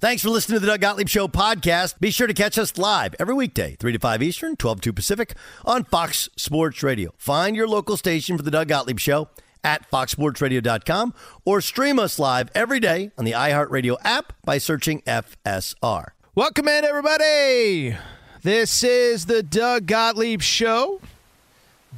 Thanks for listening to the Doug Gottlieb Show podcast. Be sure to catch us live every weekday, 3 to 5 Eastern, 12 to 2 Pacific, on Fox Sports Radio. Find your local station for the Doug Gottlieb Show at foxsportsradio.com or stream us live every day on the iHeartRadio app by searching FSR. Welcome in, everybody. This is the Doug Gottlieb Show.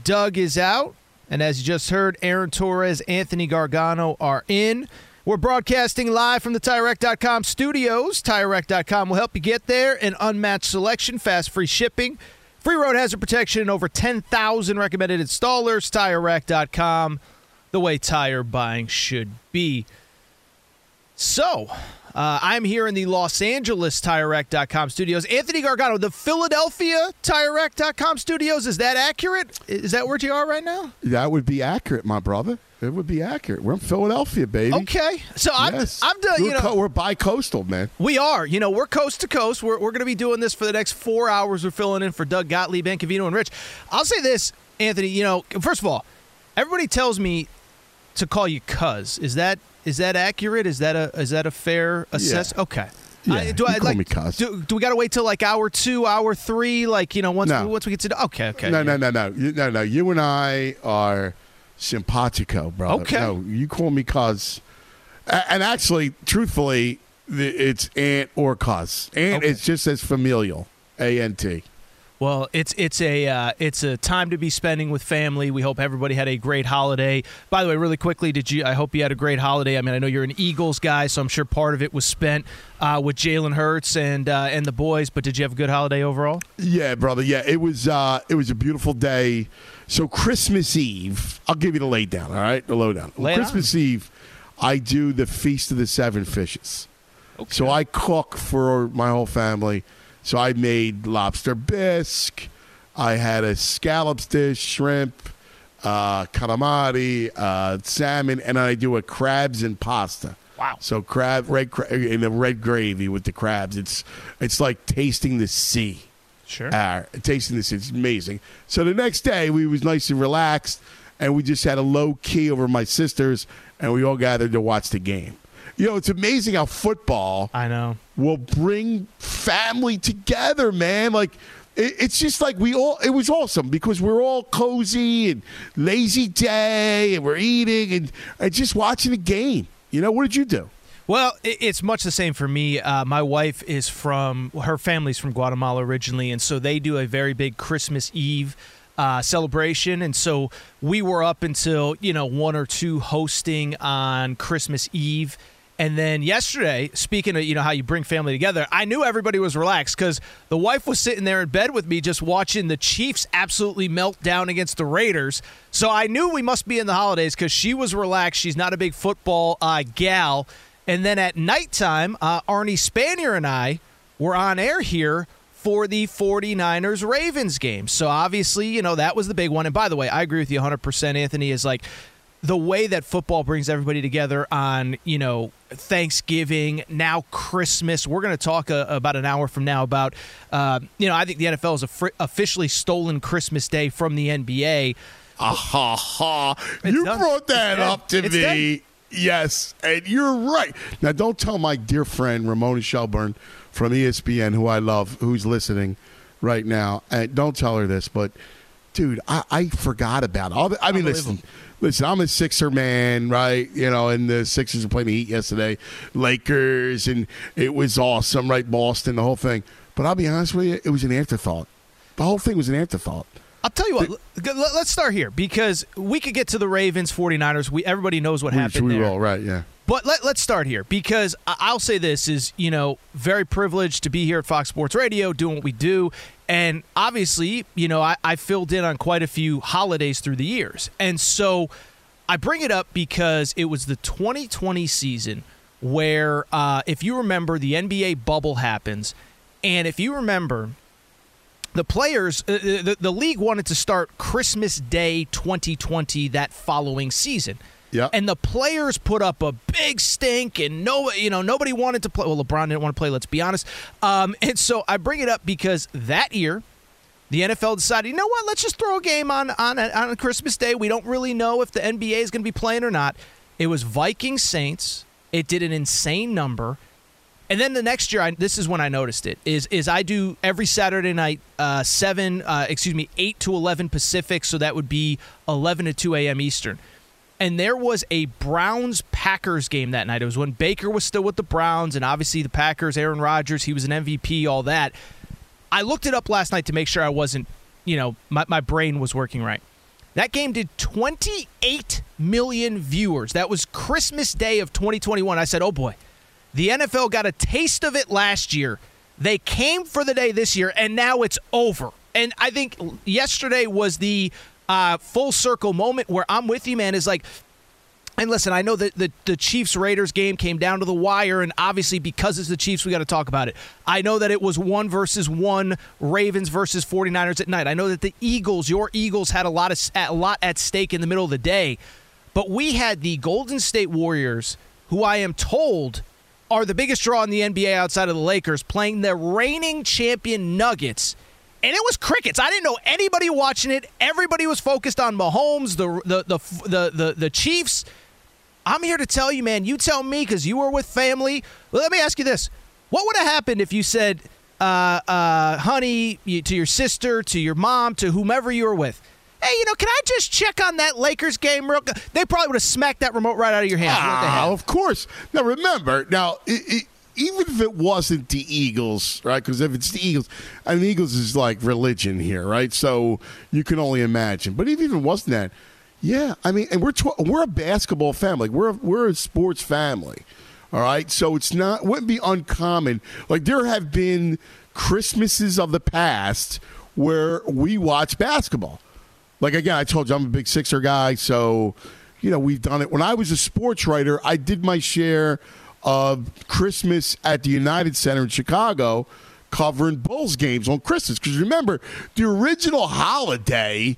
Doug is out, and as you just heard, Aaron Torres, Anthony Gargano are in. We're broadcasting live from the TireRack.com studios. TireRack.com will help you get there. An unmatched selection, fast free shipping, free road hazard protection, and over 10,000 recommended installers. TireRack.com, the way tire buying should be. So, uh, I'm here in the Los Angeles TireRack.com studios. Anthony Gargano, the Philadelphia TireRack.com studios. Is that accurate? Is that where you are right now? That would be accurate, my brother. It would be accurate. We're in Philadelphia, baby. Okay, so I'm yes. I'm done. You we're know, co- we're bi-coastal, man. We are. You know, we're coast to coast. We're we're going to be doing this for the next four hours. We're filling in for Doug Gottlieb, Ben Covino, and Rich. I'll say this, Anthony. You know, first of all, everybody tells me to call you Cuz. Is that is that accurate? Is that a is that a fair assess? Yeah. Okay. Yeah, uh, do I like? Do, do, we got to wait till like hour two, hour three? Like you know, once no. we, once we get to okay, okay. No, yeah. no, no, no, you, no, no. You and I are simpatico, brother. Okay. No, you call me cuz, and actually, truthfully, it's aunt or cuz. Aunt okay. is just as familial. A N T. Well, it's it's a uh, it's a time to be spending with family. We hope everybody had a great holiday. By the way, really quickly, did you? I hope you had a great holiday. I mean, I know you're an Eagles guy, so I'm sure part of it was spent uh, with Jalen Hurts and uh, and the boys. But did you have a good holiday overall? Yeah, brother. Yeah, it was uh, it was a beautiful day. So Christmas Eve, I'll give you the laydown. All right, the lowdown. Lay Christmas on. Eve, I do the feast of the seven fishes. Okay. So I cook for my whole family. So I made lobster bisque. I had a scallops dish, shrimp, uh, calamari, uh, salmon, and I do a crabs and pasta. Wow! So crab red cra- in the red gravy with the crabs. It's it's like tasting the sea. Sure. Uh, tasting the sea. It's amazing. So the next day we was nice and relaxed, and we just had a low key over my sisters, and we all gathered to watch the game. You know, it's amazing how football I know will bring family together, man. Like it's just like we all it was awesome because we're all cozy and lazy day and we're eating and, and just watching the game You know, what did you do? Well, it's much the same for me. Uh, my wife is from, her family's from Guatemala originally, and so they do a very big Christmas Eve uh, celebration. And so we were up until, you know, one or two hosting on Christmas Eve. And then yesterday, speaking of you know how you bring family together, I knew everybody was relaxed because the wife was sitting there in bed with me just watching the Chiefs absolutely melt down against the Raiders. So I knew we must be in the holidays because she was relaxed. She's not a big football uh, gal. And then at nighttime, uh, Arnie Spanier and I were on air here for the 49ers Ravens game. So obviously, you know, that was the big one. And by the way, I agree with you 100%. Anthony is like the way that football brings everybody together on, you know, Thanksgiving, now Christmas. We're going to talk uh, about an hour from now about, uh, you know, I think the NFL has fr- officially stolen Christmas Day from the NBA. Ah ha ha! You done. brought that up to it's me. Done. Yes, and you're right. Now, don't tell my dear friend Ramona Shelburne from ESPN, who I love, who's listening right now. And don't tell her this, but dude, I, I forgot about it. All the, I mean, listen listen, I'm a Sixer man, right? You know, and the Sixers were playing the Heat yesterday, Lakers, and it was awesome, right? Boston, the whole thing. But I'll be honest with you, it was an afterthought. The whole thing was an afterthought. I'll tell you what. Let's start here because we could get to the Ravens, 49ers. We everybody knows what we, happened we there. Will, right? Yeah. But let, let's start here because I'll say this is you know very privileged to be here at Fox Sports Radio doing what we do, and obviously you know I, I filled in on quite a few holidays through the years, and so I bring it up because it was the 2020 season where, uh, if you remember, the NBA bubble happens, and if you remember, the players, uh, uh, the, the league wanted to start Christmas Day 2020 that following season. Yeah. And the players put up a big stink, and no, you know, nobody wanted to play. Well, LeBron didn't want to play. Let's be honest. Um, and so I bring it up because that year the NFL decided, you know what? Let's just throw a game on on on Christmas Day. We don't really know if the NBA is going to be playing or not. It was Vikings Saints. It did an insane number. And then the next year, I, this is when I noticed it. Is is I do every Saturday night, uh, seven, uh, excuse me, eight to eleven Pacific, so that would be eleven to two a.m. Eastern. And there was a Browns Packers game that night. It was when Baker was still with the Browns, and obviously the Packers, Aaron Rodgers, he was an MVP, all that. I looked it up last night to make sure I wasn't, you know, my, my brain was working right. That game did 28 million viewers. That was Christmas Day of 2021. I said, oh boy, the NFL got a taste of it last year. They came for the day this year, and now it's over. And I think yesterday was the uh, full circle moment where I'm with you, man. Is like and listen, I know that the, the Chiefs Raiders game came down to the wire, and obviously because it's the Chiefs, we got to talk about it. I know that it was one versus one, Ravens versus 49ers at night. I know that the Eagles, your Eagles, had a lot of a lot at stake in the middle of the day, but we had the Golden State Warriors, who I am told are the biggest draw in the NBA outside of the Lakers, playing the reigning champion Nuggets and it was crickets. I didn't know anybody watching it. Everybody was focused on Mahomes, the the the the the, the Chiefs. I'm here to tell you, man. You tell me because you were with family. Well, let me ask you this: What would have happened if you said, uh, uh, "Honey," you, to your sister, to your mom, to whomever you were with? Hey, you know, can I just check on that Lakers game real? quick? They probably would have smacked that remote right out of your hands. Ah, of course. Now remember, now it, it, even if it wasn't the Eagles, right? Because if it's the Eagles, I mean, the Eagles is like religion here, right? So you can only imagine. But even if it wasn't that, yeah, I mean, and we're tw- we're a basketball family. We're a, we're a sports family. All right, so it's not wouldn't be uncommon. Like there have been Christmases of the past where we watch basketball. Like again, I told you I'm a big Sixer guy, so you know we've done it. When I was a sports writer, I did my share of Christmas at the United Center in Chicago, covering Bulls games on Christmas. Because remember, the original holiday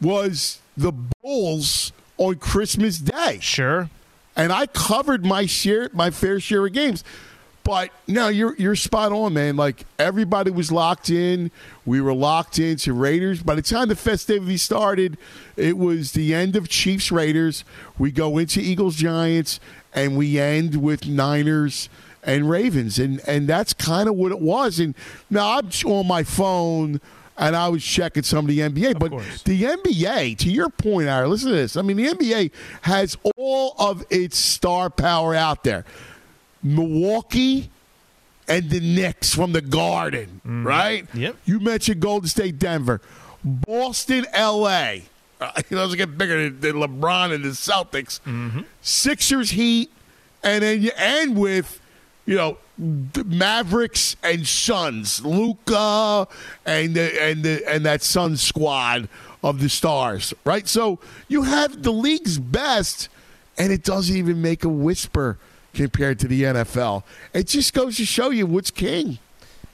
was the Bulls on Christmas Day. Sure. And I covered my share, my fair share of games. But no, you're you're spot on, man. Like everybody was locked in. We were locked into Raiders. By the time the festivities started, it was the end of Chiefs Raiders. We go into Eagles Giants, and we end with Niners and Ravens, and and that's kind of what it was. And now I'm on my phone and I was checking some of the NBA. but course. the NBA, to your point, Ira, listen to this. I mean, the NBA has all of its star power out there. Milwaukee and the Knicks from the Garden, right? Yep. You mentioned Golden State, Denver, Boston, L.A. Uh, those get bigger than, LeBron and the Celtics. Sixers, Heat, and then you end with, you know, the Mavericks and Suns, Luka, and the, and the, and that Suns squad of the stars, right? So you have the league's best, and it doesn't even make a whisper compared to the NFL. It just goes to show you what's king.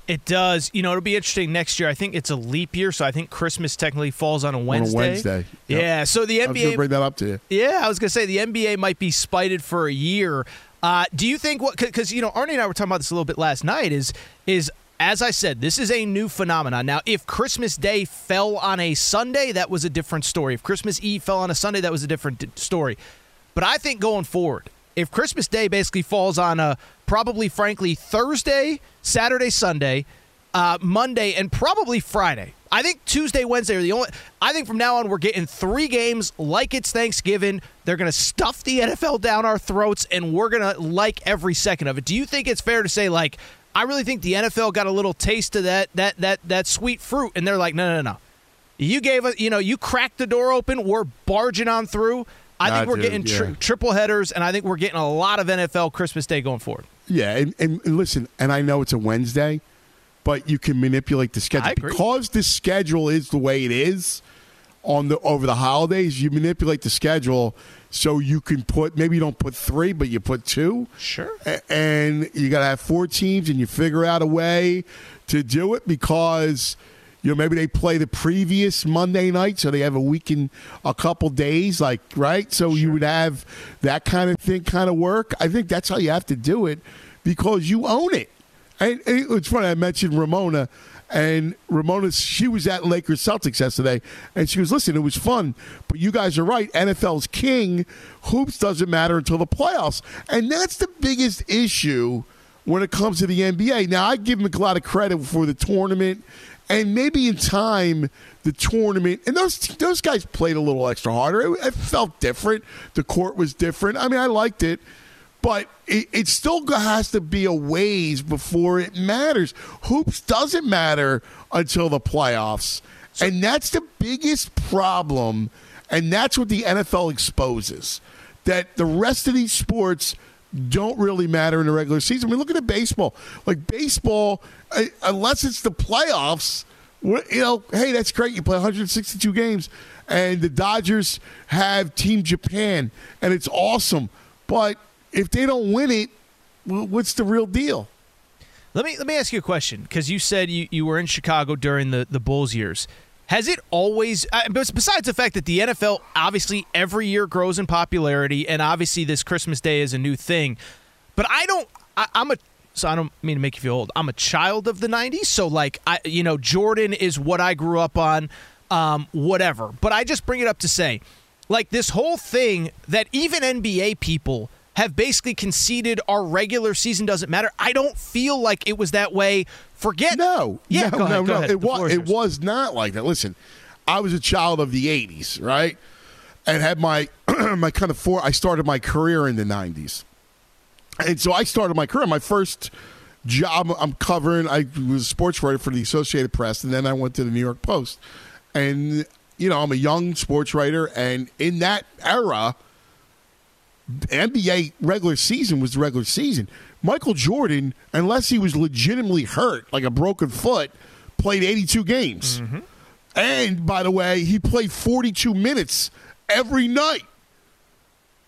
It does. You know, it'll be interesting next year. I think it's a leap year, so I think Christmas technically falls on a Wednesday. Wednesday. Yep. Yeah. So the I was NBA. bring that up to you. Yeah, I was gonna say the NBA might be spited for a year. Uh, do you think what? Because you know, Arnie and I were talking about this a little bit last night. Is is as I said, this is a new phenomenon. Now, if Christmas Day fell on a Sunday, that was a different story. If Christmas Eve fell on a Sunday, that was a different d- story. But I think going forward, if Christmas Day basically falls on a probably, frankly, Thursday, Saturday, Sunday, uh, Monday, and probably Friday. I think Tuesday, Wednesday are the only. I think from now on we're getting three games like it's Thanksgiving. They're going to stuff the NFL down our throats, and we're going to like every second of it. Do you think it's fair to say like? I really think the NFL got a little taste of that that that that sweet fruit, and they're like, no, no, no. You gave us, you know, you cracked the door open. We're barging on through. I Nah, think we're dude, getting tri- yeah. triple headers, and I think we're getting a lot of NFL Christmas Day going forward. Yeah, and, and, listen, and I know it's a Wednesday, but you can manipulate the schedule because the schedule is the way it is on the over the holidays. You manipulate the schedule so you can put maybe you don't put three, but you put two. Sure. And you got to have four teams, and you figure out a way to do it because you know maybe they play the previous Monday night, so they have a week in a couple days, like right. So you would have that kind of thing, kind of work. I think that's how you have to do it because you own it. And, and it's funny. I mentioned Ramona. And Ramona, she was at Lakers Celtics yesterday, and she was listen. It was fun, but you guys are right. NFL's king. Hoops doesn't matter until the playoffs, and that's the biggest issue when it comes to the NBA. Now, I give them a lot of credit for the tournament, and maybe in time the tournament. And those those guys played a little extra harder. It, it felt different. The court was different. I mean, I liked it. But it, it still has to be a ways before it matters. Hoops doesn't matter until the playoffs. And that's the biggest problem. And that's what the NFL exposes that the rest of these sports don't really matter in the regular season. I mean, look at the baseball. Like baseball, uh, unless it's the playoffs, you know, hey, that's great. You play 162 games, and the Dodgers have Team Japan, and it's awesome. But if they don't win it, what's the real deal? Let me let me ask you a question because you said you, you were in Chicago during the, the Bulls years. Has it always, uh, besides the fact that the NFL obviously every year grows in popularity, and obviously this Christmas Day is a new thing, but I don't. I, I'm a so I don't mean to make you feel old. I'm a child of the '90s, so like I, you know, Jordan is what I grew up on, um, whatever. But I just bring it up to say, like this whole thing that even NBA people have basically conceded our regular season doesn't matter. I don't feel like it was that way. Forget No, Yeah, no, go ahead, no, no. ahead. It The was it was not like that. Listen, I was a child of the '80s, right? And had my my kind of four. I started my career in the '90s, and so I started my career. My first job I'm covering. I was a sports writer for the Associated Press, and then I went to the New York Post. And you know, I'm a young sports writer, and in that era, NBA regular season was the regular season. Michael Jordan, unless he was legitimately hurt, like a broken foot, played 82 games. Mm-hmm. And by the way, he played 42 minutes every night.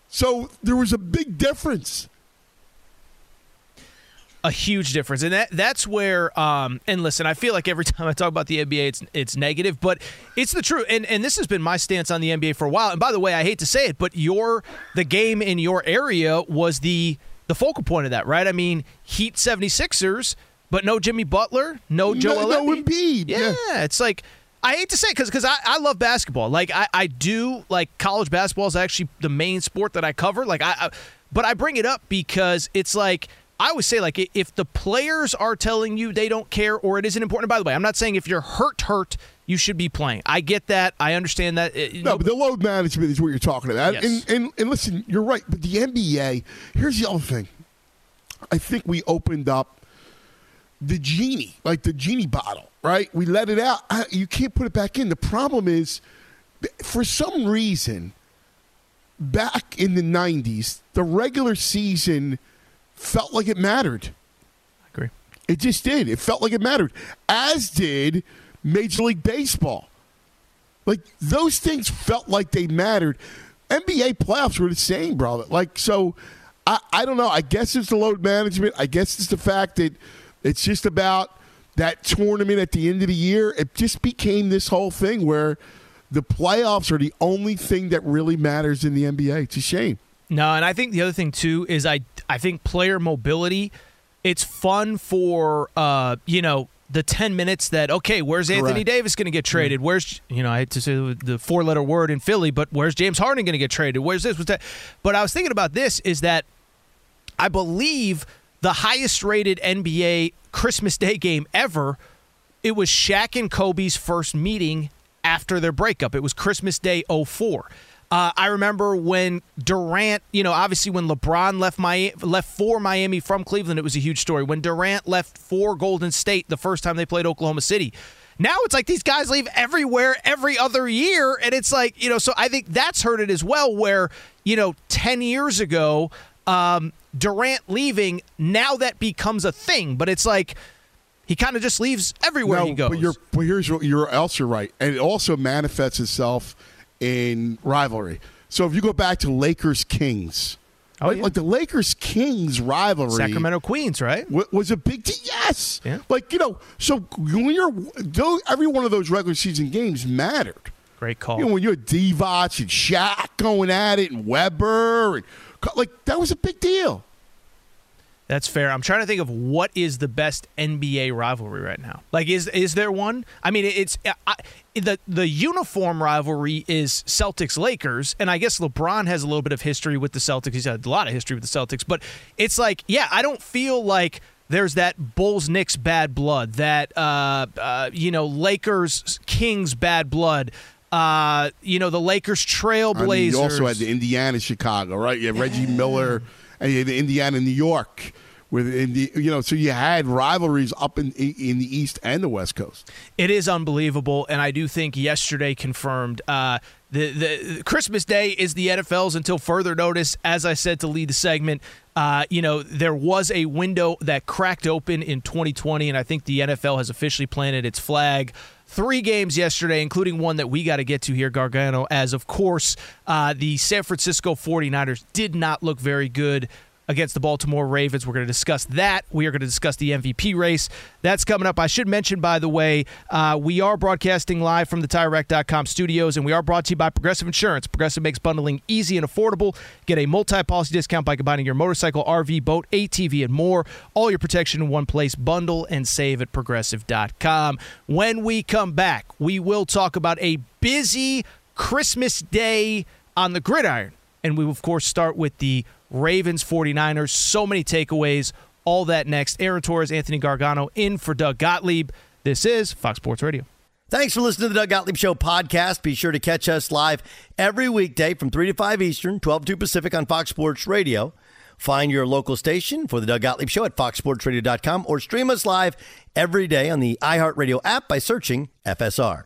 So there was a big difference. A huge difference, and that that's where. Um, and listen, I feel like every time I talk about the NBA, it's it's negative, but it's the truth. And and this has been my stance on the NBA for a while. And by the way, I hate to say it, but your the game in your area was the the focal point of that, right? I mean, Heat 76ers, but no Jimmy Butler, no Joel no Embiid. Embiid, Yeah, yeah. it's like. I hate to say because because I, I love basketball. Like I, I do like college basketball is actually the main sport that I cover. Like I, I but I bring it up because it's like I always say like if the players are telling you they don't care or it isn't important. By the way, I'm not saying if you're hurt, hurt you should be playing. I get that. I understand that. Uh, no, but the load management is what you're talking about. Yes. And, and and listen, you're right. But the NBA, here's the other thing. I think we opened up the genie, like the genie bottle, right? We let it out. I, you can't put it back in. The problem is, for some reason, back in the 90s, the regular season felt like it mattered. I agree. It just did. It felt like it mattered, as did Major League Baseball. Like, those things felt like they mattered. NBA playoffs were the same, brother. Like, so I, I don't know. I guess it's the load management. I guess it's the fact that it's just about that tournament at the end of the year. It just became this whole thing where the playoffs are the only thing that really matters in the NBA. It's a shame. No, and I think the other thing too is I I think player mobility. It's fun for uh, you know the 10 minutes that okay where's anthony davis going to get traded where's you know i had to say the four letter word in philly but where's james harden going to get traded where's this what's that but i was thinking about this is that i believe the highest rated nba christmas day game ever it was Shaq and Kobe's first meeting after their breakup. It was Christmas Day 04. Uh, I remember when Durant, you know, obviously when LeBron left my left for Miami from Cleveland, it was a huge story. When Durant left for Golden State the first time they played Oklahoma City, now it's like these guys leave everywhere every other year, and it's like you know. So I think that's hurt it as well. Where you know, ten years ago, um, Durant leaving, now that becomes a thing, but it's like he kind of just leaves everywhere no, he goes. But you're, but here's what you're else you're right, and it also manifests itself in rivalry. So if you go back to Lakers Kings, Oh, like, yeah. like the Lakers Kings rivalry, Sacramento Queens, right? wa- was a big deal. Yes, Yeah. like you know, so when you're though every one of those regular season games mattered. Great call. You know, when you're Divac and Shaq going at it, and Webber, and like that was a big deal. That's fair. I'm trying to think of what is the best NBA rivalry right now. Like, is is there one? I mean, it's I, the the uniform rivalry is Celtics Lakers, and I guess LeBron has a little bit of history with the Celtics. He's had a lot of history with the Celtics, but it's like, yeah, I don't feel like there's that Bulls Knicks bad blood, that uh, uh, you know Lakers Kings bad blood. Uh, you know the Lakers Trailblazers. I mean, you also had the Indiana Chicago, right? You had Reggie Miller, and the Indiana New York. With in the, you know, so you had rivalries up in in the East and the West Coast. It is unbelievable, and I do think yesterday confirmed uh, the the Christmas Day is the NFL's until further notice. As I said to lead the segment, uh, you know there was a window that cracked open in 2020, and I think the NFL has officially planted its flag. Three games yesterday, including one that we got to get to here, Gargano, as of course uh, the San Francisco 49ers did not look very good against the Baltimore Ravens. We're going to discuss that. We are going to discuss the MVP race. That's coming up. I should mention, by the way, uh, we are broadcasting live from the TireRack.com studios, and we are brought to you by Progressive Insurance. Progressive makes bundling easy and affordable. Get a multi-policy discount by combining your motorcycle, RV, boat, ATV, and more. All your protection in one place. Bundle and save at Progressive.com. When we come back, we will talk about a busy Christmas day on the gridiron. And we will, of course, start with the Ravens 49ers. So many takeaways. All that next. Aaron Torres, Anthony Gargano in for Doug Gottlieb. This is Fox Sports Radio. Thanks for listening to the Doug Gottlieb Show podcast. Be sure to catch us live every weekday from 3 to 5 Eastern, 12 to 2 Pacific on Fox Sports Radio. Find your local station for the Doug Gottlieb Show at foxsportsradio.com or stream us live every day on the iHeartRadio app by searching FSR.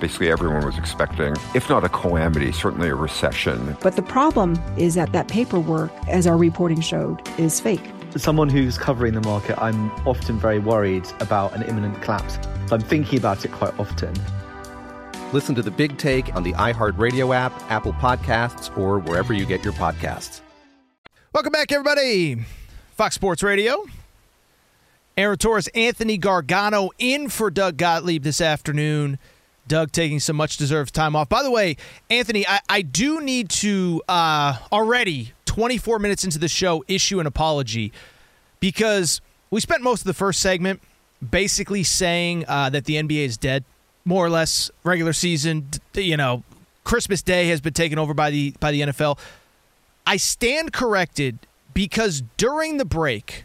Basically, everyone was expecting, if not a calamity, certainly a recession. But the problem is that that paperwork, as our reporting showed, is fake. As someone who's covering the market, I'm often very worried about an imminent collapse. I'm thinking about it quite often. Listen to the big take on the iHeartRadio app, Apple Podcasts, or wherever you get your podcasts. Welcome back, everybody. Fox Sports Radio. Aaron Torres, Anthony Gargano in for Doug Gottlieb this afternoon. Doug taking some much deserved time off. By the way, Anthony, I, I do need to uh, already, 24 minutes into the show, issue an apology because we spent most of the first segment basically saying uh, that the NBA is dead, more or less. Regular season, you know, Christmas Day has been taken over by the by the NFL. I stand corrected because during the break,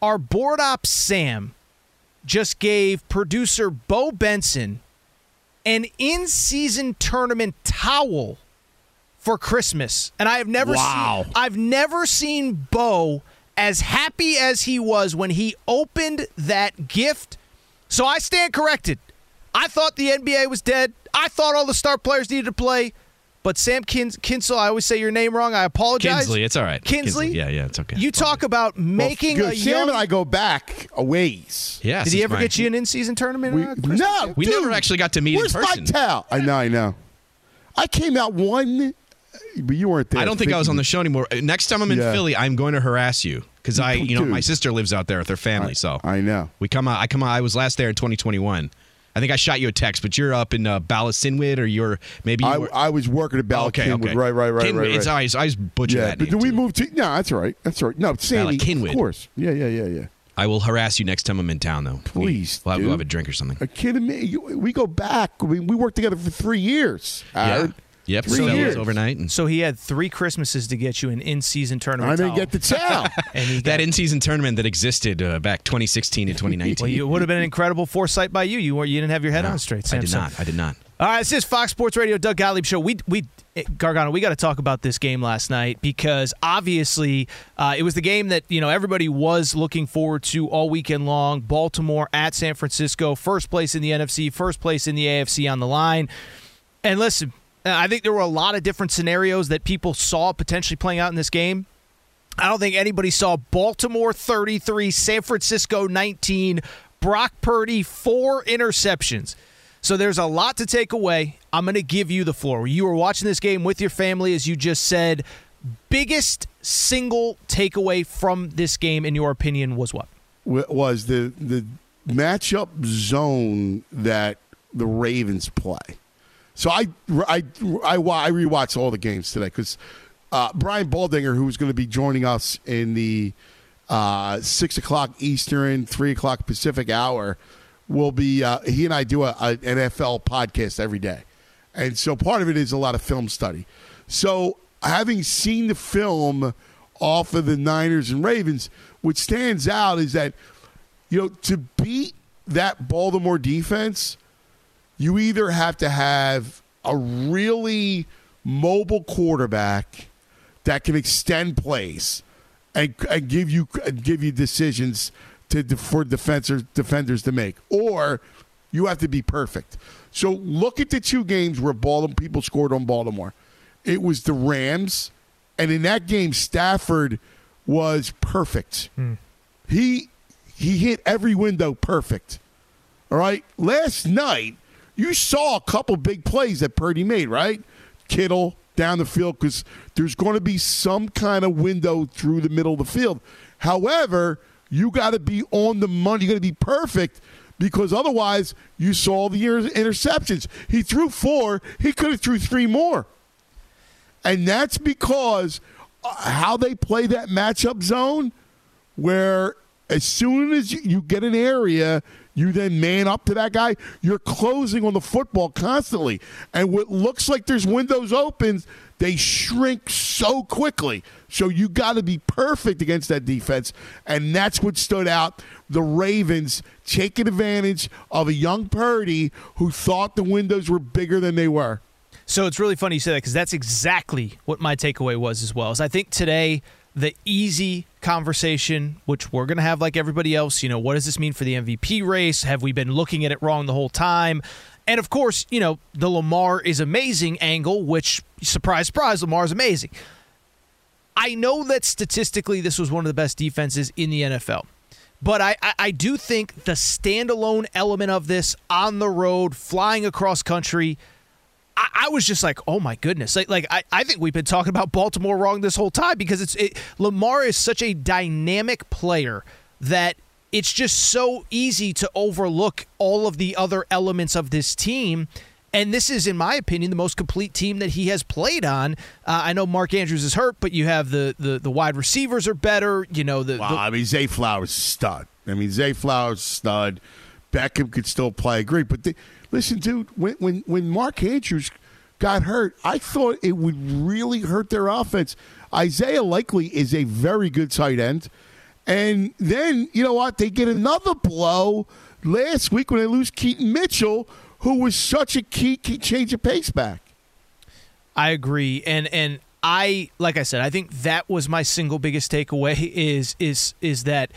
our board op Sam just gave producer Bo Benson an in-season tournament towel for Christmas. And I have never wow. seen I've never seen Bo as happy as he was when he opened that gift. So I stand corrected. I thought the NBA was dead. I thought all the star players needed to play. But Sam Kins- Kinsel, I always say your name wrong. I apologize. Kinsley, it's all right. Kinsley? Yeah, yeah, it's okay. You talk about making well, a Sam young. and I go back a ways. Yes, Did he ever my- get you an in-season tournament? We, no, gift? We dude, never actually got to meet in Where's person. my towel? I know, I know. I came out one, but you weren't there. I don't think I was on the show anymore. Uh, Next time I'm in Yeah. Philly, I'm going to harass you because I, you know, Dude. my sister lives out there with her family. So I know. we come out. I come out. I was last there in 2021. I think I shot you a text, but you're up in uh, Ballast-Sinwid, or you're maybe. You I, were, I was working at Bala okay, okay. Right, right, right, Cynwyd. right, right. It's always I butcher yeah, that but do we too. move to? No, that's right. That's right. No, Sammy, Cynwyd. of course. Yeah, yeah, yeah, yeah. I will harass you next time I'm in town, though. Please, we'll have, we'll have a drink or something. Are you kidding me? You, we go back. I mean, we worked together for three years. Aaron. Yep, Three fellas years. overnight. And So he had three Christmases to get you an in-season tournament. I didn't towel. get the towel. and he that in-season tournament that existed uh, back 2016 and 2019. Well, you would have been an incredible foresight by you. You were you didn't have your head No, on straight. I did not. I did not. All right, this is Fox Sports Radio, Doug Gottlieb show. We we eh, Gargano, we got to talk about this game last night because obviously uh, it was the game that you know everybody was looking forward to all weekend long. Baltimore at San Francisco, first place in the NFC, first place in the AFC on the line. And listen, Uh, I think there were a lot of different scenarios that people saw potentially playing out in this game. I don't think anybody saw Baltimore 33, San Francisco 19, Brock Purdy, four interceptions. So there's a lot to take away. I'm going to give you the floor. You were watching this game with your family, as you just said. Biggest single takeaway from this game, in your opinion, was what? was the the matchup zone that the Ravens play. So I I I, I rewatched all the games today because uh, Brian Baldinger, who's going to be joining us in the uh, six o'clock Eastern, three o'clock Pacific hour, will be. Uh, he and I do a, a NFL podcast every day, and so part of it is a lot of film study. So having seen the film off of the Niners and Ravens, what stands out is that you know to beat that Baltimore defense, you either have to have a really mobile quarterback that can extend plays and, and give you and give you decisions to for defenders defenders to make, or you have to be perfect. So look at the two games where Baltimore people scored on Baltimore. It was the Rams, and in that game, Stafford was perfect. Hmm. He he hit every window perfect. All right. Last night, you saw a couple big plays that Purdy made, right? Kittle down the field because there's going to be some kind of window through the middle of the field. However, you got to be on the money. You got to be perfect because otherwise, you saw the interceptions. He threw four. He could have threw three more, and that's because uh, how they play that matchup zone where as soon as you, you get an area, you then man up to that guy. You're closing on the football constantly. And what looks like there's windows open, they shrink so quickly. So you got to be perfect against that defense. And that's what stood out. The Ravens taking advantage of a young Purdy who thought the windows were bigger than they were. So it's really funny you say that because that's exactly what my takeaway was as well. Is I think today the easy conversation, which we're going to have like everybody else, you know, what does this mean for the MVP race? Have we been looking at it wrong the whole time? And of course, you know, the Lamar is amazing angle, which surprise, surprise, Lamar is amazing. I know that statistically this was one of the best defenses in the NFL. But I, I, I do think the standalone element of this on the road, flying across country, I, I was just like, oh my goodness! Like, like I, I think we've been talking about Baltimore wrong this whole time because it's it, Lamar is such a dynamic player that it's just so easy to overlook all of the other elements of this team. And this is, in my opinion, the most complete team that he has played on. Uh, I know Mark Andrews is hurt, but you have the the, the wide receivers are better. You know the, Wow, the I mean Zay Flowers stud. I mean Zay Flowers stud. Beckham could still play. Great, but the, listen, dude, when when when Mark Andrews got hurt, I thought it would really hurt their offense. Isaiah Likely is a very good tight end, and then you know what? They get another blow last week when they lose Keaton Mitchell, who was such a key, key change of pace back. I agree, and and I like I said, I think that was my single biggest takeaway is is is that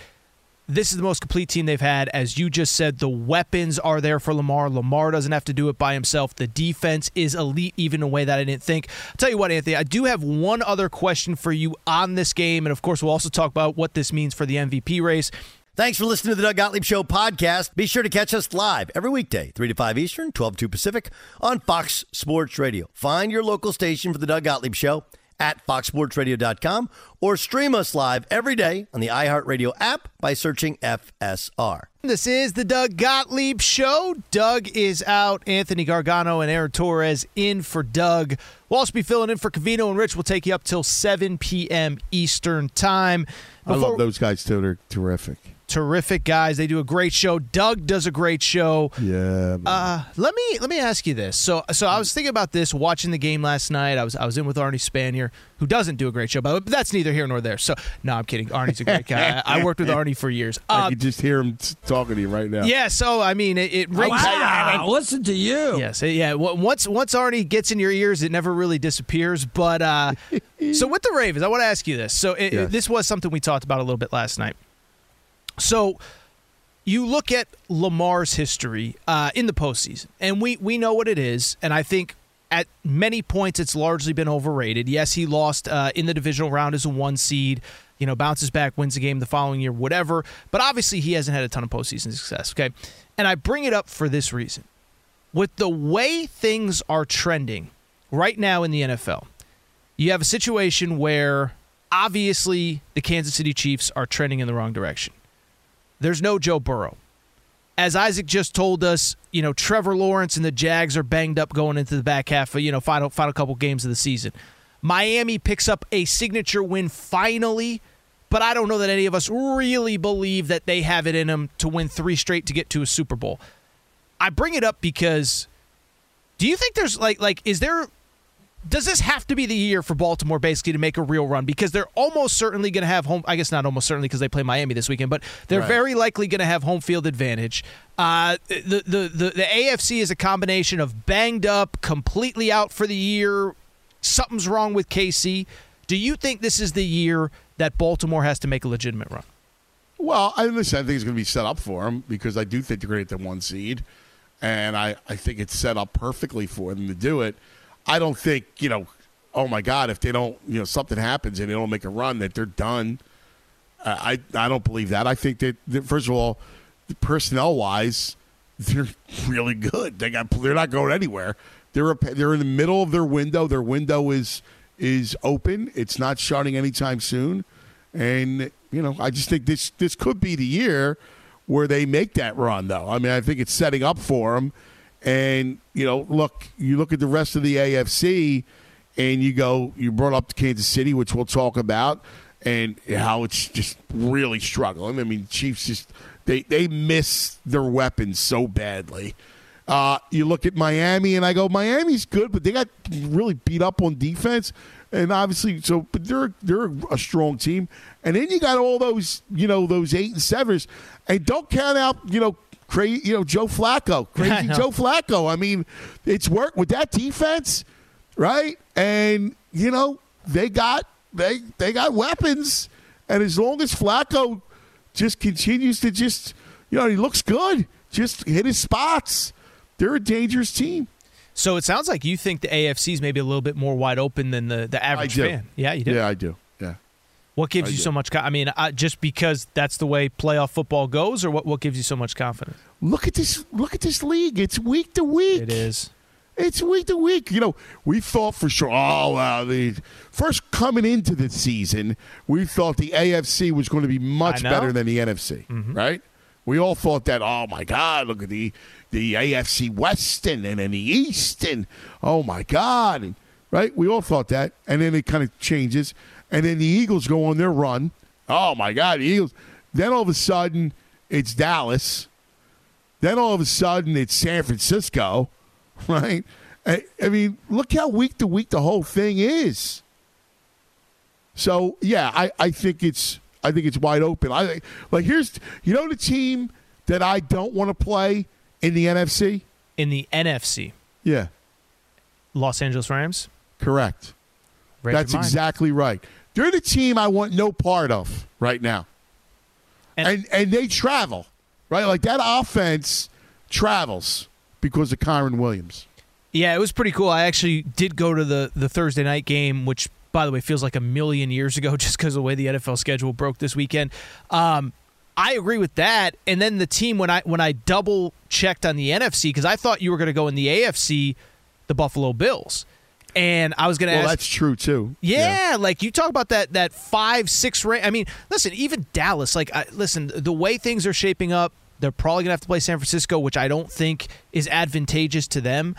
this is the most complete team they've had. As you just said, the weapons are there for Lamar. Lamar doesn't have to do it by himself. The defense is elite, even in a way that I didn't think. I'll tell you what, Anthony, I do have one other question for you on this game, and of course, we'll also talk about what this means for the MVP race. Thanks for listening to the Doug Gottlieb Show podcast. Be sure to catch us live every weekday, 3 to 5 Eastern, 12 to 2 Pacific, on Fox Sports Radio. Find your local station for the Doug Gottlieb Show at foxsportsradio.com or stream us live every day on the iHeartRadio app by searching FSR. This is the Doug Gottlieb Show. Doug is out. Anthony Gargano and Aaron Torres in for Doug. We'll also be filling in for Covino and Rich. We'll take you up till 7 p.m. Eastern Time. I love those guys too. They're terrific. Terrific guys. They do a great show. Doug does a great show. Yeah. Uh, let me let me ask you this. So so I was thinking about this watching the game last night. I was I was in with Arnie Spanier, who doesn't do a great show, but that's neither here nor there. So no, I'm kidding. Arnie's a great guy. I, I worked with Arnie for years. I Uh, can just hear him t- talking to you right now. yeah, so I mean, it, it rings. Wow, listen to you. Yes, yeah. w- Once once Arnie gets in your ears, it never really disappears. But uh, so with the Ravens, I want to ask you this. So it, Yes. this was something we talked about a little bit last night. So you look at Lamar's history uh, in the postseason, and we we know what it is, and I think. At many points, it's largely been overrated. Yes, he lost uh, in the divisional round as a one seed. You know, bounces back, wins the game the following year, whatever. But obviously, he hasn't had a ton of postseason success. Okay, and I bring it up for this reason: with the way things are trending right now in the NFL, you have a situation where obviously the Kansas City Chiefs are trending in the wrong direction. There's no Joe Burrow. As Isaac just told us, you know, Trevor Lawrence and the Jags are banged up going into the back half of, you know, final final couple games of the season. Miami picks up a signature win finally, but I don't know that any of us really believe that they have it in them to win three straight to get to a Super Bowl. I bring it up because do you think there's like like is there does this have to be the year for Baltimore basically to make a real run because they're almost certainly going to have home I guess not almost certainly because they play Miami this weekend but they're Right. very likely going to have home field advantage. Uh, the, the the the AFC is a combination of banged up, completely out for the year, something's wrong with KC. Do you think this is the year that Baltimore has to make a legitimate run? Well, I listen. I think it's going to be set up for them because I do think they're going to get the one seed, and I, I think it's set up perfectly for them to do it. I don't think you know. Oh my God! If they don't, you know, something happens and they don't make a run, that they're done. I I don't believe that. I think that, that first of all, personnel wise, they're really good. They got they're not going anywhere. They're a, they're in the middle of their window. Their window is is open. It's not shutting anytime soon. And you know, I just think this this could be the year where they make that run. Though I mean, I think it's setting up for them. And you know, look, you look at the rest of the AFC, and you go, you brought up Kansas City, which we'll talk about, and how it's just really struggling. I mean, Chiefs just they they miss their weapons so badly. Uh, you look at Miami, and I go, Miami's good, but they got really beat up on defense, and obviously, so but they're they're a strong team. And then you got all those, you know, those eight and sevens, and don't count out, you know, crazy, you know, Joe Flacco, crazy. Joe Flacco. I mean, it's worked with that defense, right? And you know, they got they they got weapons, and as long as Flacco just continues to just, you know, he looks good, just hit his spots. They're a dangerous team. So it sounds like you think the AFC is maybe a little bit more wide open than the, the average fan. Yeah, you do. Yeah, I do. What gives I you so much? Co- I mean, uh, just because that's the way playoff football goes, or what? What gives you so much confidence? Look at this. Look at this league. It's week to week. It is. It's week to week. You know, we thought for sure. Oh, wow. The first coming into the season, we thought the AFC was going to be much better than the NFC. Right? We all thought that. Oh my God! Look at the the AFC West and and, and the East and oh my God! And, right? We all thought that, and then it kind of changes, and then the Eagles go on their run. Oh my God! The Eagles. Then all of a sudden, it's Dallas. Then all of a sudden, it's San Francisco right? I, I mean, look how week to week the whole thing is. So yeah, I, I think it's I think it's wide open. I like here's you know the team that I don't want to play in the NFC. In the NFC, Yeah, Los Angeles Rams. correct. Read That's exactly right. They're the team I want no part of right now. And, and they travel, right? Like that offense travels because of Kyren Williams. Yeah, it was pretty cool. I actually did go to the the Thursday night game, which by the way feels like a million years ago, just because of the way the NFL schedule broke this weekend. Um, I agree with that. And then the team when I when I double checked on the NFC because I thought you were going to go in the AFC, the Buffalo Bills, and I was going to Well, ask. that's true too. Yeah, like you talk about that that five six rank. I mean, listen, even Dallas. Like, I, listen, the way things are shaping up, they're probably gonna have to play San Francisco, which I don't think is advantageous to them.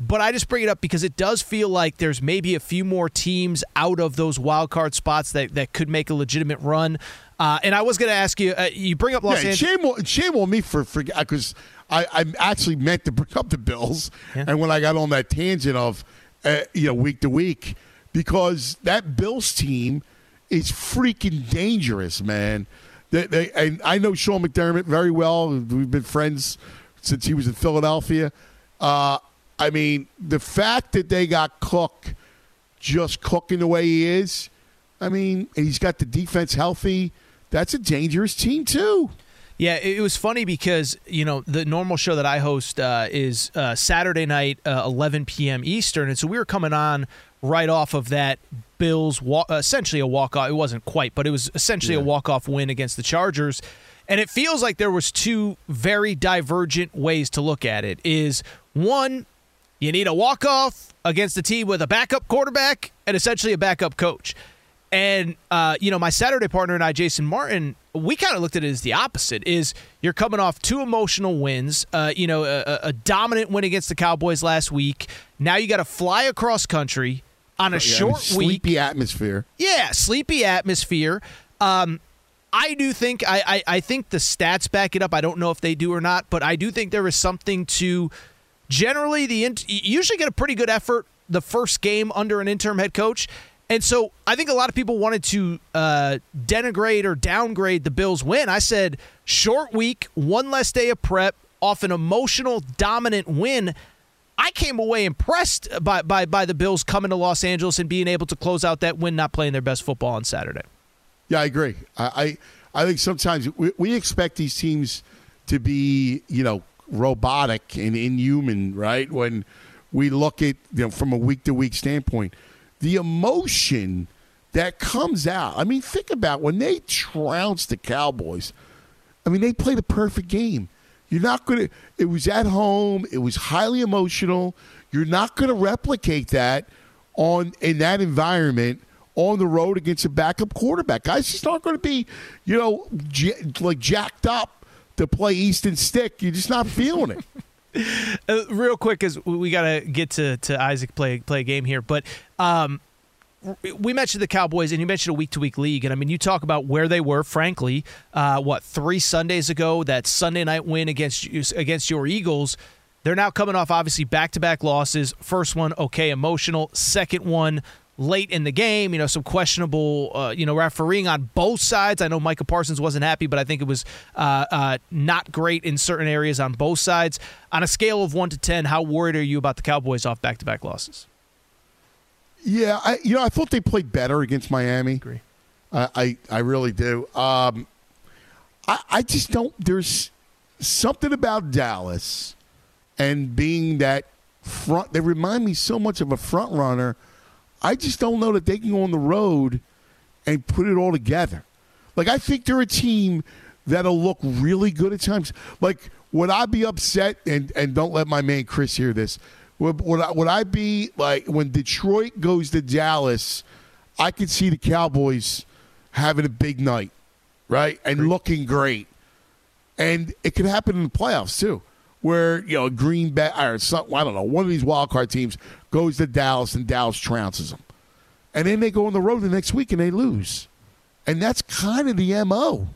But I just bring it up because it does feel like there's maybe a few more teams out of those wild card spots that, that could make a legitimate run. Uh, and I was going to ask you, uh, you bring up Los yeah, Angeles. Shame on, shame on me for because I, I actually meant to bring up the Bills, Yeah. and when I got on that tangent of uh, you know week to week, because that Bills team is freaking dangerous, man. They, they, and I know Sean McDermott very well. We've been friends since he was in Philadelphia. Uh, I mean, the fact that they got Cook just cooking the way he is, I mean, and he's got the defense healthy. That's a dangerous team too. Yeah, it was funny because you know the normal show that I host uh, is uh, Saturday night, uh, 11 p.m. Eastern, and so we were coming on right off of that Bills wa- essentially a walk off. It wasn't quite, but it was essentially a walk off win against the Chargers. And it feels like there was two very divergent ways to look at it. Is one, you need a walk off against a team with a backup quarterback and essentially a backup coach. And uh, you know, my Saturday partner and I, Jason Martin, we kind of looked at it as the opposite. Is you're coming off two emotional wins, uh, you know, a, a- dominant win against the Cowboys last week. Now you got to fly across country on a Yeah, short week. sleepy atmosphere. Yeah, sleepy atmosphere. Um, I do think I, I I think the stats back it up. I don't know if they do or not, but I do think there is something to generally the you usually get a pretty good effort the first game under an interim head coach. And so I think a lot of people wanted to uh, denigrate or downgrade the Bills' win. I said short week, one less day of prep, off an emotional dominant win. I came away impressed by, by by the Bills coming to Los Angeles and being able to close out that win, not playing their best football on Saturday. Yeah, I agree. I I, I think sometimes we, we expect these teams to be you know robotic and inhuman, right? When we look at you know from a week to week standpoint, the emotion that comes out. I mean, think about when they trounced the Cowboys. I mean, they played a perfect game. You're not going to. It was at home. It was highly emotional. You're not going to replicate that on in that environment on the road against a backup quarterback. Guys just aren't going to be, you know, j- like jacked up to play Easton Stick. You're just not feeling it. Uh, real quick, as we got to get to to Isaac play play a game here, but um, we mentioned the Cowboys, and you mentioned a week to week league, and I mean, you talk about where they were. Frankly, uh, what three Sundays ago, that Sunday night win against against your Eagles. They're now coming off obviously back to back losses. First one, okay, emotional. Second one, late in the game. You know, some questionable, uh, you know, refereeing on both sides. I know Micah Parsons wasn't happy, but I think it was uh, uh, not great in certain areas on both sides. On a scale of one to ten, how worried are you about the Cowboys off back to back losses? Yeah, I, you know, I thought they played better against Miami. Agree. I, I, I really do. Um, I, I just don't. There's something about Dallas and being that front. They remind me so much of a front runner. I just don't know that they can go on the road and put it all together. Like I think they're a team that'll look really good at times. Like would I be upset? And and don't let my man Chris hear this. Would, would, I, would I be like when Detroit goes to Dallas? I could see the Cowboys having a big night, right, and looking great. And it could happen in the playoffs too, where you know Green Bay or something. I don't know. One of these wild card teams goes to Dallas and Dallas trounces them, and then they go on the road the next week and they lose, and that's kind of the mo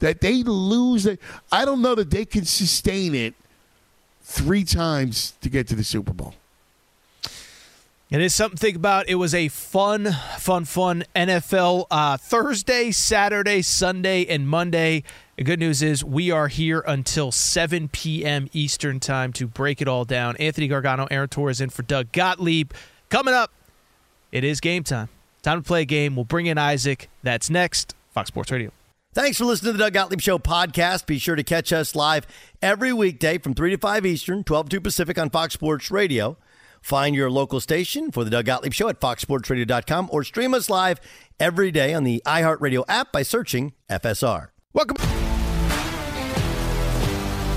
that they lose. I don't know that they can sustain it three times to get to the Super Bowl. And It is something to think about. It was a fun, fun, fun NFL uh, Thursday, Saturday, Sunday, and Monday. The good news is we are here until 7 p.m. Eastern time to break it all down. Anthony Gargano, Aaron Torres in for Doug Gottlieb. Coming up, it is game time. Time to play a game. We'll bring in Isaac. That's next. Fox Sports Radio. Thanks for listening to the Doug Gottlieb Show podcast. Be sure to catch us live every weekday from 3 to 5 Eastern, 12 to 2 Pacific on Fox Sports Radio. Find your local station for the Doug Gottlieb Show at foxsportsradio.com or stream us live every day on the iHeartRadio app by searching FSR. Welcome.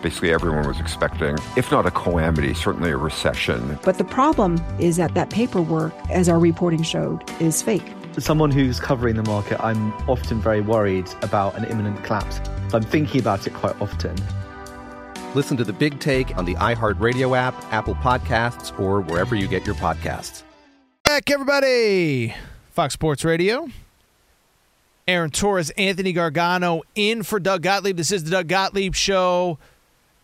Basically, everyone was expecting, if not a calamity, certainly a recession. But the problem is that that paperwork, as our reporting showed, is fake. As someone who's covering the market, I'm often very worried about an imminent collapse. I'm thinking about it quite often. Listen to the big take on the iHeartRadio app, Apple Podcasts, or wherever you get your podcasts. Back, everybody. Fox Sports Radio. Aaron Torres, Anthony Gargano in for Doug Gottlieb. This is the Doug Gottlieb Show.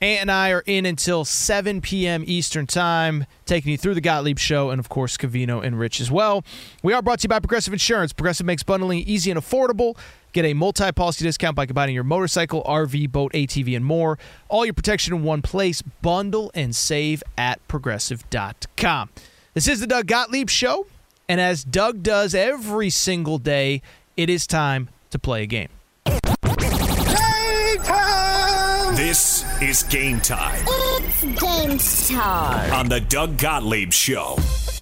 Ant and I are in until 7 p.m. Eastern Time, taking you through the Gottlieb Show, and of course, Covino and Rich as well. We are brought to you by Progressive Insurance. Progressive makes bundling easy and affordable. Get a multi policy discount by combining your motorcycle, RV, boat, ATV, and more. All your protection in one place. Bundle and save at progressive.com. This is the Doug Gottlieb Show, and as Doug does every single day, it is time to play a game. Is game time It's game time. on the Doug Gottlieb Show.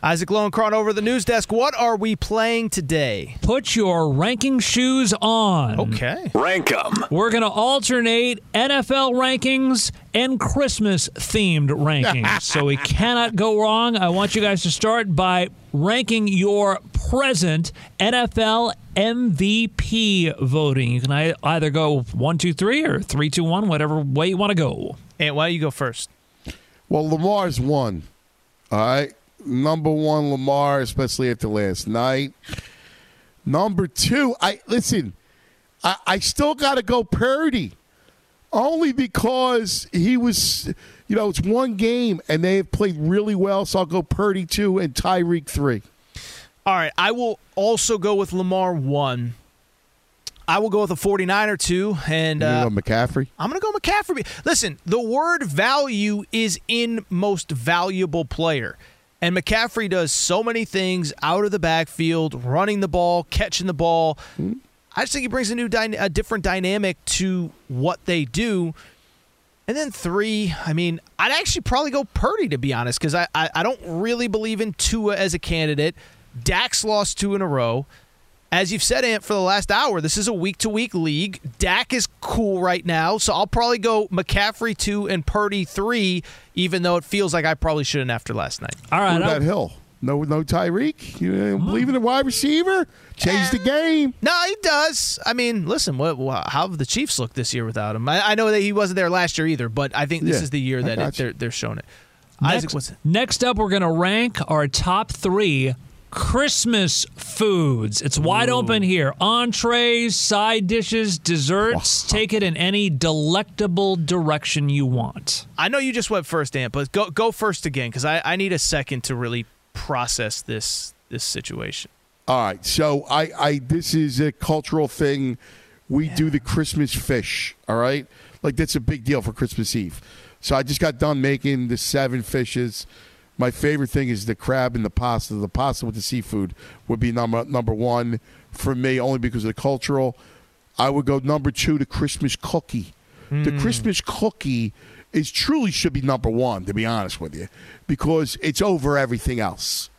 Isaac Lowenkron over the news desk. What are we playing today? Put your ranking shoes on. Okay. Rank them. We're going to alternate NFL rankings and Christmas themed rankings. so we cannot go wrong. I want you guys to start by ranking your present NFL MVP voting. You can either go one, two, three, or three, two, one, whatever way you want to go. And why don't you go first? Well, Lamar's one. All right. Number one, Lamar, especially after last night. Number two, I listen, I, I still gotta go Purdy. Only because he was you know, it's one game and they have played really well, so I'll go Purdy two and Tyreek three. All right. I will also go with Lamar one. I will go with a 49 or two. And You uh, know McCaffrey. I'm going to go McCaffrey. Listen, the word value is in most valuable player. And McCaffrey does so many things out of the backfield, running the ball, catching the ball. I just think he brings a new, dyna- a different dynamic to what they do. And then three, I mean, I'd actually probably go Purdy to be honest, because I, I I don't really believe in Tua as a candidate. Dak's lost two in a row. As you've said, Ant, for the last hour, this is a week to week league. Dak is cool right now, so I'll probably go McCaffrey two and Purdy three, even though it feels like I probably shouldn't after last night. All right, What about Hill? No, no Tyreek. You don't believe in a wide receiver? Change the game. No, he does. I mean, listen, what, what, how have the Chiefs looked this year without him? I, I know that he wasn't there last year either, but I think this Yeah, is the year that it, they're, they're showing it. Isaac, Next, what's next up, we're going to rank our top three Christmas foods. It's wide open here. Entrees, side dishes, desserts. Take it in any delectable direction you want. I know you just went first, Ant, but go go first again because I, I need a second to really process this this situation. All right. So I, I this is a cultural thing. We do the Christmas fish. All right. Like that's a big deal for Christmas Eve. So I just got done making the seven fishes. My favorite thing is the crab and the pasta. The pasta with the seafood would be number number one for me, only because of the cultural. I would go number two, the Christmas cookie. The hmm. Christmas cookie is truly should be number one, to be honest with you, because it's over everything else.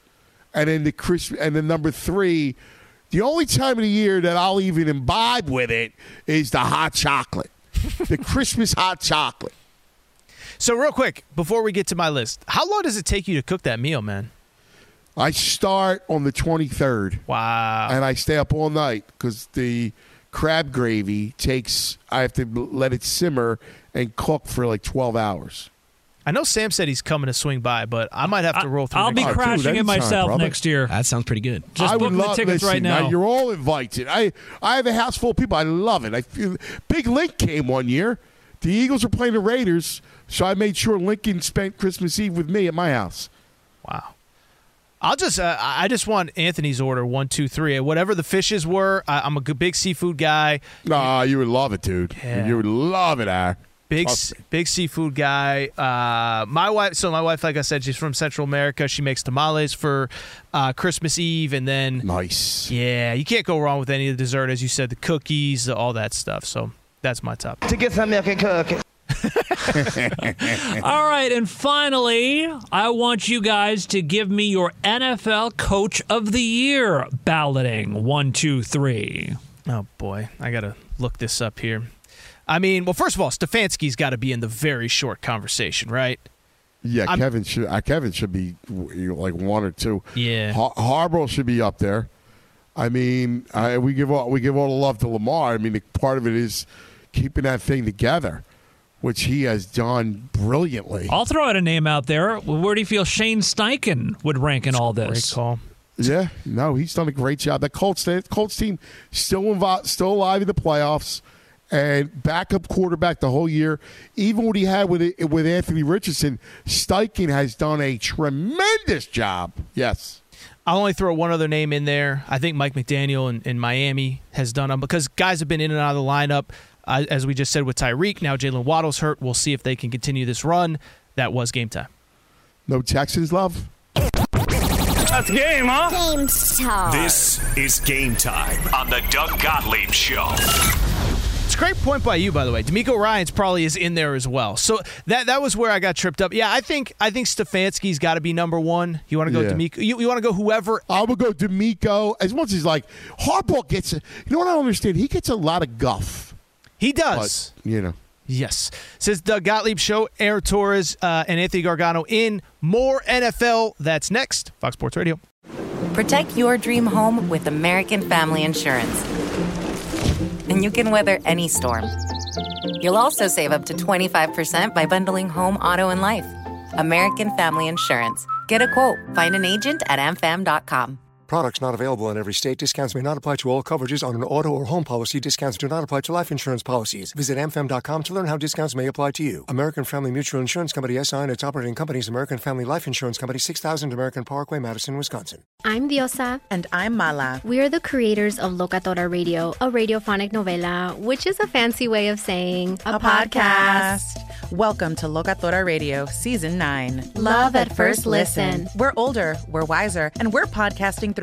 And then the Chris, and then number three, the only time of the year that I'll even imbibe with it is the hot chocolate, the Christmas hot chocolate. So real quick before we get to my list, how long does it take you to cook that meal, man? I start on the 23rd. Wow. And I stay up all night because the crab gravy takes, I have to let it simmer and cook for like 12 hours. I know Sam said he's coming to swing by, but I might have to roll through. I'll be year. crashing it anytime, myself brother. next year. That sounds pretty good. Just I book would the love, tickets listen, right now. You're all invited. I I have a house full of people. I love it. I feel Big Link came one year. The Eagles were playing the Raiders, so I made sure Lincoln spent Christmas Eve with me at my house. Wow. I'll just uh, I just want Anthony's order one two three whatever the fishes were. I, I'm a big seafood guy. Nah, you would love it, dude. Yeah. You would love it, Ar. Big big seafood guy. Uh, my wife. So my wife, like I said, she's from Central America. She makes tamales for uh, Christmas Eve, and then nice. Yeah, you can't go wrong with any of the dessert, as you said, the cookies, all that stuff. So that's my top. To get some milk and cookies. All right, and finally, I want you guys to give me your NFL Coach of the Year balloting. One, two, three. Oh boy, I gotta look this up here. I mean, well, first of all, Stefanski's got to be in the very short conversation, right? Yeah, I'm- Kevin should. Uh, Kevin should be w- like one or two. Yeah. Har- Harbaugh should be up there. I mean, I, we give all we give all the love to Lamar. I mean, part of it is keeping that thing together, which he has done brilliantly. I'll throw out a name out there. Where do you feel Shane Steichen would rank in all this? Great call. Yeah, no, he's done a great job. That Colts, that Colts team still involved, still alive in the playoffs, and backup quarterback the whole year. Even what he had with with Anthony Richardson, Steichen has done a tremendous job. Yes. I'll only throw one other name in there. I think Mike McDaniel in, in Miami has done them because guys have been in and out of the lineup. Uh, as we just said with Tyreek, now Jalen Waddle's hurt. We'll see if they can continue this run. That was game time. No Texans love. That's game, huh? Game time. This is game time on the Doug Gottlieb Show. It's a great point by you, by the way. DeMeco Ryans probably is in there as well. So that that was where I got tripped up. Yeah, I think I think Stefanski's got to be number one. You want to go Yeah. DeMeco? You, you want to go whoever? I would go DeMeco. As much as he's like Harbaugh gets, you know what I don't understand? He gets a lot of guff. He does. But, you know. Yes. Says Doug Gottlieb Show, Air Torres uh, and Anthony Gargano in more NFL. That's next. Fox Sports Radio. Protect your dream home with American Family Insurance. And you can weather any storm. You'll also save up to 25% by bundling home, auto, and life. American Family Insurance. Get a quote. Find an agent at amfam.com. Products not available in every state. Discounts may not apply to all coverages on an auto or home policy. Discounts do not apply to life insurance policies. Visit amfam.com to learn how discounts may apply to you. American Family Mutual Insurance Company SI and its operating companies American Family Life Insurance Company 6000 American Parkway, Madison, Wisconsin. I'm Diosa. And I'm Mala. We are the creators of Locatora Radio, a radiophonic novela, which is a fancy way of saying a, a podcast. podcast. Welcome to Locatora Radio, Season 9. Love at first listen. We're older, we're wiser, and we're podcasting through